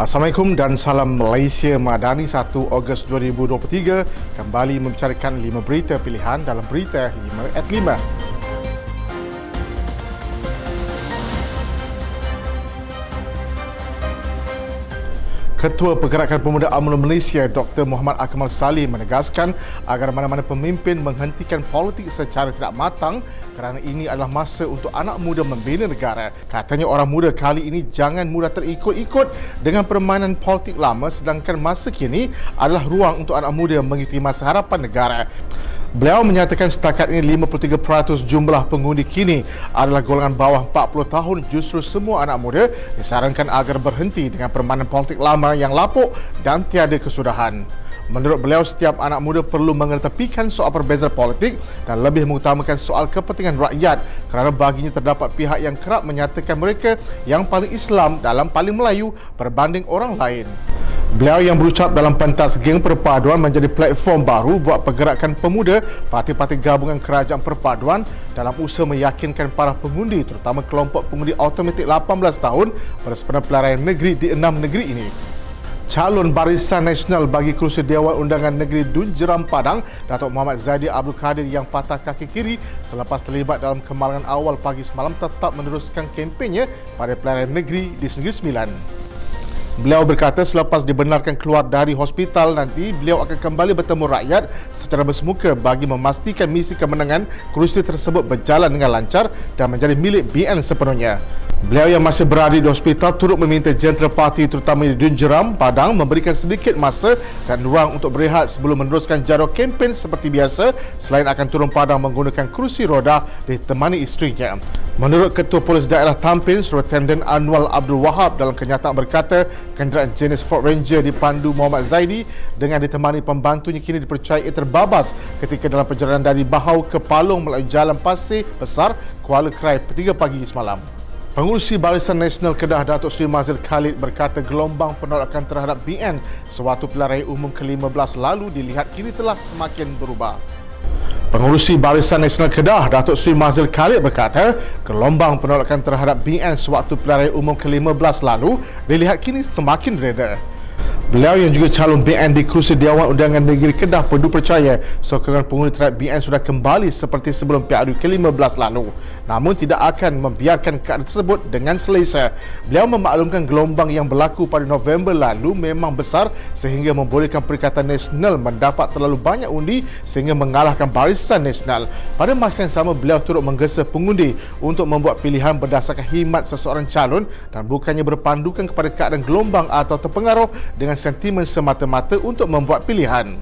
Assalamualaikum dan salam Malaysia Madani 1 Ogos 2023 kembali membicarakan 5 berita pilihan dalam berita 5 at 5. Ketua Pergerakan Pemuda UMNO Malaysia Dr. Muhammad Akmal Salim menegaskan agar mana-mana pemimpin menghentikan politik secara tidak matang kerana ini adalah masa untuk anak muda membina negara. Katanya orang muda kali ini jangan mudah terikut-ikut dengan permainan politik lama sedangkan masa kini adalah ruang untuk anak muda mengikuti masa harapan negara. Beliau menyatakan setakat ini 53% jumlah pengundi kini adalah golongan bawah 40 tahun justru semua anak muda disarankan agar berhenti dengan permainan politik lama yang lapuk dan tiada kesudahan. Menurut beliau, setiap anak muda perlu mengetepikan soal perbezaan politik dan lebih mengutamakan soal kepentingan rakyat kerana baginya terdapat pihak yang kerap menyatakan mereka yang paling Islam dalam paling Melayu berbanding orang lain. Beliau yang berucap dalam pentas geng perpaduan menjadi platform baru buat pergerakan pemuda parti-parti gabungan kerajaan perpaduan dalam usaha meyakinkan para pengundi terutama kelompok pengundi automatik 18 tahun bersempena pelarian negeri di enam negeri ini. Calon Barisan Nasional bagi kerusi Dewan Undangan Negeri Dun Jeram Padang, Datuk Muhammad Zaidi Abdul Kadir yang patah kaki kiri selepas terlibat dalam kemalangan awal pagi semalam tetap meneruskan kempennya pada pelarian negeri di Negeri Sembilan. Beliau berkata selepas dibenarkan keluar dari hospital nanti, beliau akan kembali bertemu rakyat secara bersemuka bagi memastikan misi kemenangan kerusi tersebut berjalan dengan lancar dan menjadi milik BN sepenuhnya. Beliau yang masih berada di hospital turut meminta jentera parti terutama di Dun Jeram, Padang memberikan sedikit masa dan ruang untuk berehat sebelum meneruskan jadual kempen seperti biasa selain akan turun Padang menggunakan kerusi roda ditemani isterinya. Menurut Ketua Polis Daerah Tampin, Surutenden Anwar Abdul Wahab dalam kenyataan berkata, kenderaan jenis Ford Ranger dipandu Muhammad Zaidi dengan ditemani pembantunya kini dipercayai terbabas ketika dalam perjalanan dari Bahau ke Palung melalui Jalan Pasir Besar, Kuala Krai, 3 pagi semalam. Pengurusi Barisan Nasional Kedah Datuk Seri Mazil Khalid berkata gelombang penolakan terhadap BN sewaktu pelarian umum ke-15 lalu dilihat kini telah semakin berubah. Pengurusi Barisan Nasional Kedah, Datuk Seri Mazil Khalid berkata, gelombang penolakan terhadap BN sewaktu pelarian umum ke-15 lalu dilihat kini semakin reda. Beliau yang juga calon BN di kerusi Dewan Undangan Negeri Kedah perlu percaya sokongan pengundi terhadap BN sudah kembali seperti sebelum PRU ke-15 lalu. Namun tidak akan membiarkan keadaan tersebut dengan selesa. Beliau memaklumkan gelombang yang berlaku pada November lalu memang besar sehingga membolehkan Perikatan Nasional mendapat terlalu banyak undi sehingga mengalahkan Barisan Nasional. Pada masa yang sama beliau turut menggesa pengundi untuk membuat pilihan berdasarkan himat seseorang calon dan bukannya berpandukan kepada keadaan gelombang atau terpengaruh dengan sentimen semata-mata untuk membuat pilihan.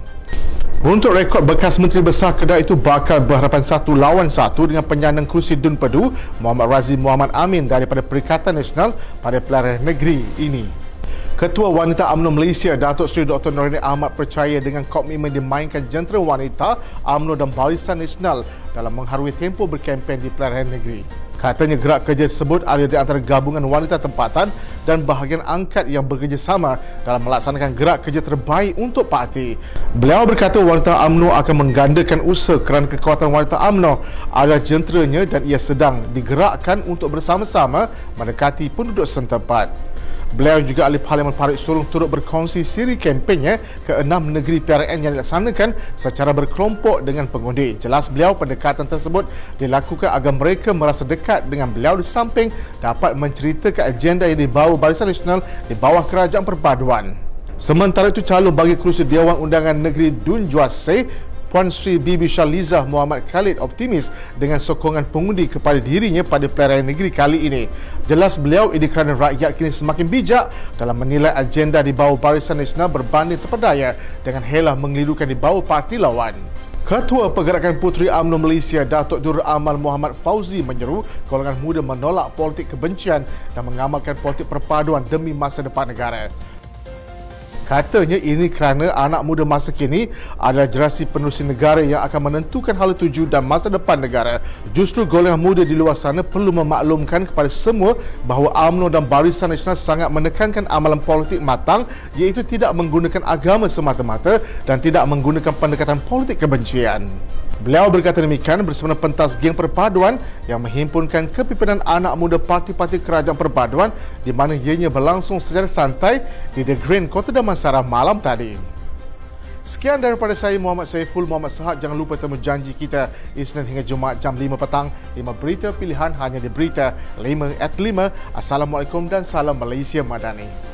Untuk rekod bekas Menteri Besar Kedah itu bakal berhadapan satu lawan satu dengan penyandang kerusi Dun Pedu Muhammad Razi Muhammad Amin daripada Perikatan Nasional pada pelarian negeri ini. Ketua Wanita UMNO Malaysia Datuk Seri Dr. Norini Ahmad percaya dengan komitmen dimainkan jentera wanita UMNO dan Barisan Nasional dalam mengharui tempoh berkempen di pelarian negeri. Katanya gerak kerja tersebut ada di antara gabungan wanita tempatan dan bahagian angkat yang bekerjasama dalam melaksanakan gerak kerja terbaik untuk parti. Beliau berkata wanita AMNO akan menggandakan usaha kerana kekuatan wanita AMNO adalah jenteranya dan ia sedang digerakkan untuk bersama-sama mendekati penduduk setempat. Beliau juga ahli Parlimen Parit Sulung turut berkongsi siri kempennya ke enam negeri PRN yang dilaksanakan secara berkelompok dengan pengundi. Jelas beliau pendekatan tersebut dilakukan agar mereka merasa dekat dengan beliau di samping dapat menceritakan agenda yang dibawa Barisan Nasional di bawah Kerajaan Perpaduan. Sementara itu calon bagi kerusi Dewan Undangan Negeri Dun Juase Puan Sri Bibi Shalizah Muhammad Khalid optimis dengan sokongan pengundi kepada dirinya pada pelarian negeri kali ini. Jelas beliau ini kerana rakyat kini semakin bijak dalam menilai agenda di bawah Barisan Nasional berbanding terpedaya dengan helah mengelirukan di bawah parti lawan. Ketua Pergerakan Puteri UMNO Malaysia Datuk Dur Amal Muhammad Fauzi menyeru golongan muda menolak politik kebencian dan mengamalkan politik perpaduan demi masa depan negara. Katanya ini kerana anak muda masa kini adalah generasi penerusi negara yang akan menentukan hala tuju dan masa depan negara. Justru golongan muda di luar sana perlu memaklumkan kepada semua bahawa UMNO dan Barisan Nasional sangat menekankan amalan politik matang iaitu tidak menggunakan agama semata-mata dan tidak menggunakan pendekatan politik kebencian. Beliau berkata demikian bersama pentas geng perpaduan yang menghimpunkan kepimpinan anak muda parti-parti kerajaan perpaduan di mana ianya berlangsung secara santai di The Green Kota Damansara malam tadi. Sekian daripada saya Muhammad Saiful Muhammad Sahab. Jangan lupa temu janji kita Isnin hingga Jumaat jam 5 petang. 5 berita pilihan hanya di Berita 5 at 5. Assalamualaikum dan salam Malaysia Madani.